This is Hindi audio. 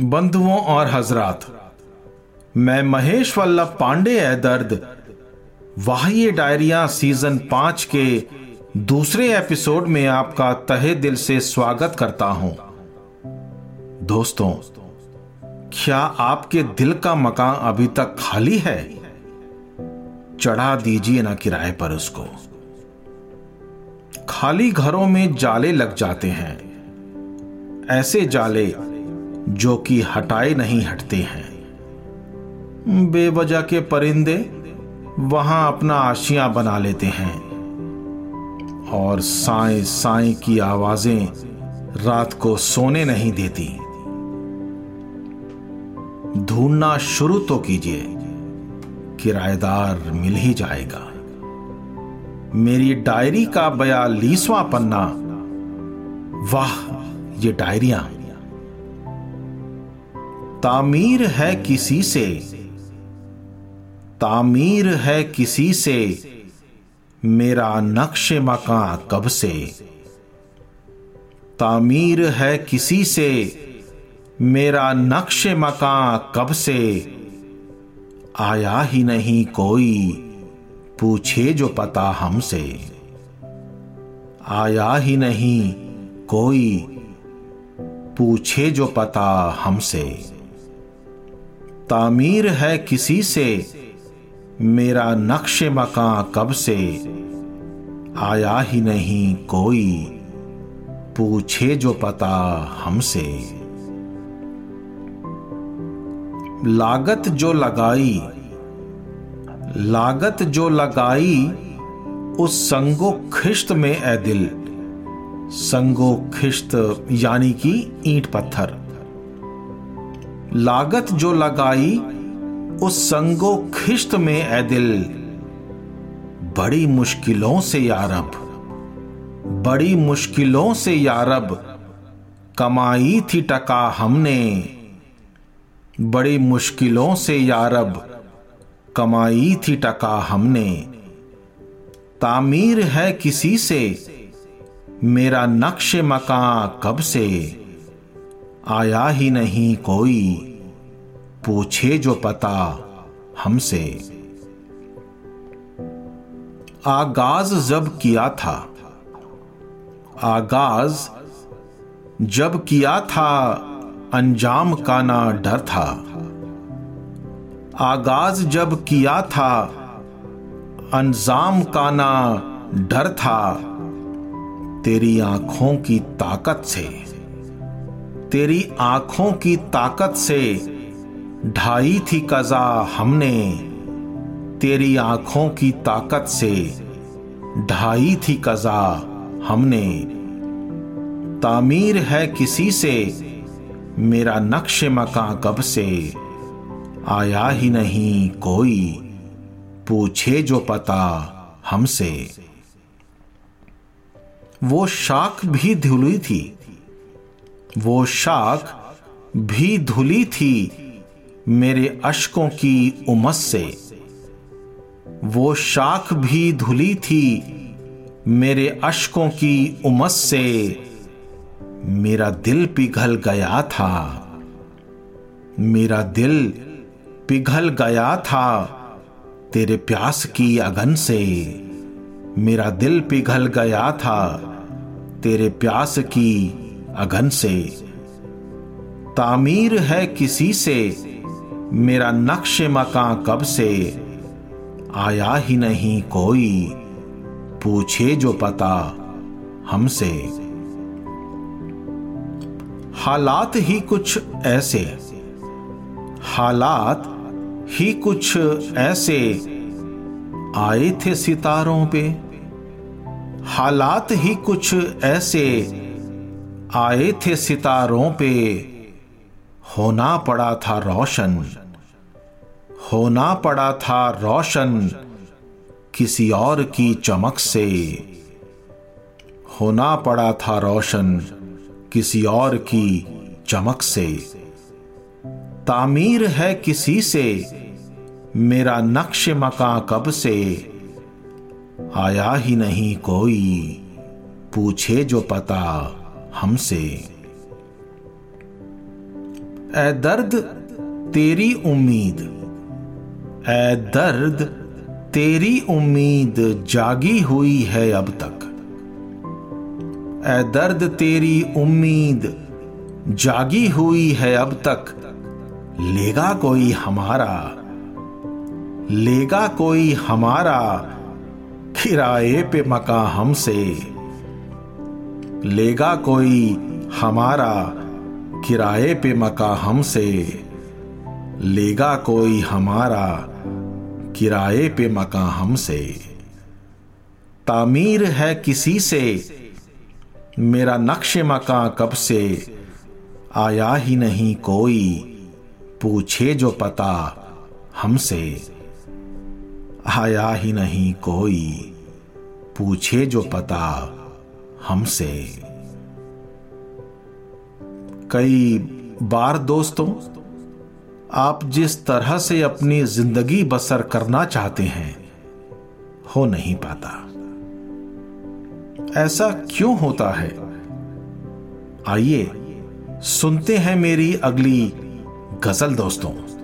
बंधुओं और हजरात, मैं महेश वल्लभ पांडे है दर्द। वाह्य डायरिया सीज़न पाँच के दूसरे एपिसोड में आपका तहे दिल से स्वागत करता हूँ। दोस्तों, क्या आपके दिल का मकान अभी तक खाली है? चढ़ा दीजिए ना किराए पर उसको। खाली घरों में जाले लग जाते हैं। ऐसे जाले जो कि हटाए नहीं हटते हैं। बेवजह के परिंदे वहाँ अपना आशियाँ बना लेते हैं और साए साए की आवाज़ें रात को सोने नहीं देती। ढूंढना शुरू तो कीजिए, किराएदार मिल ही जाएगा। मेरी डायरी का बयालीसवां पन्ना, वाह, ये डायरिया। तामीर है किसी से। तामीर है किसी से। मेरा नक्श मका कब से। तामीर है किसी से। मेरा नक्श मका कब से। आया ही नहीं कोई। पूछे जो पता हमसे। आया ही नहीं कोई। पूछे जो पता हमसे। तामीर है किसी से? मेरा नक्श मका कब से? आया ही नहीं कोई। पूछे जो पता हमसे। लागत जो लगाई, लागत जो लगाई, उस संगो खिश्त में ए दिल। संगो खिश्त यानी कि ईंट पत्थर। लागत जो लगाई, उस संगो खिश्त में ए दिल। बड़ी मुश्किलों से यारब बड़ी मुश्किलों से यारब कमाई थी टका हमने। बड़ी मुश्किलों से यारब कमाई थी टका हमने। तामीर है किसी से, मेरा नक्श मका कब से? आया ही नहीं कोई। पूछे जो पता हमसे। आगाज़ जब किया था। आगाज़ जब किया था, अंजाम का ना डर था। आगाज़ जब किया था, अंजाम का ना डर था। तेरी आँखों की ताकत से, तेरी आँखों की ताकत से ढाई थी कजा हमने। तेरी आँखों की ताकत से ढाई थी कजा हमने। तामीर है किसी से, मेरा नक्श मका कब से। आया ही नहीं कोई, पूछे जो पता हमसे। वो शाख भी धुली थी, वो शाख भी धुली थी मेरे अशकों की उमस से। वो शाख भी धुली थी मेरे अशकों की उमस से। मेरा दिल पिघल गया था। मेरा दिल पिघल गया था तेरे प्यास की अगन से। मेरा दिल पिघल गया था तेरे प्यास की अगन से। तामीर है किसी से मेरा नक्श मका कब से आया ही नहीं कोई। पूछे जो पता हमसे। हालात ही कुछ ऐसे। हालात ही कुछ ऐसे। आए थे सितारों पे। हालात ही कुछ ऐसे। आए थे सितारों पे। होना पड़ा था रोशन। होना पड़ा था रोशन किसी और की चमक से। होना पड़ा था रोशन किसी और की चमक से। तामीर है किसी से, मेरा नक्श मका कब से। आया ही नहीं कोई, पूछे जो पता हमसे। ए दर्द तेरी उम्मीद ए दर्द, तेरी उम्मीद जागी हुई है अब तक। ए दर्द, तेरी उम्मीद जागी हुई है अब तक। लेगा कोई हमारा, लेगा कोई हमारा किराए पे मका हमसे। लेगा कोई हमारा किराए पे मका हमसे। लेगा कोई हमारा किराए पे मका हमसे तामीर है किसी से। मेरा नक्श मका कब से। आया ही नहीं कोई। पूछे जो पता हमसे आया ही नहीं कोई। पूछे जो पता हमसे कई बार दोस्तों आप जिस तरह से अपनी ज़िंदगी बसर करना चाहते हैं, हो नहीं पाता। ऐसा क्यों होता है? आइए सुनते हैं मेरी अगली गज़ल, दोस्तों।